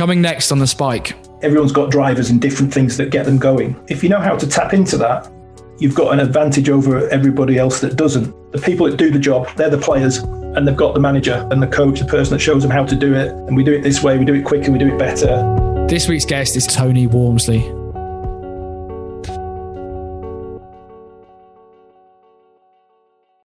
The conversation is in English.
Coming next on the spike. Everyone's got drivers and different things that get them going. If you know how to tap into that, you've got an advantage over everybody else that doesn't. The people that do the job, they're the players, and they've got the manager and the coach, the person that shows them how to do it. And we do it this way, we do it quicker, we do it better. This week's guest is Tony Walmsley.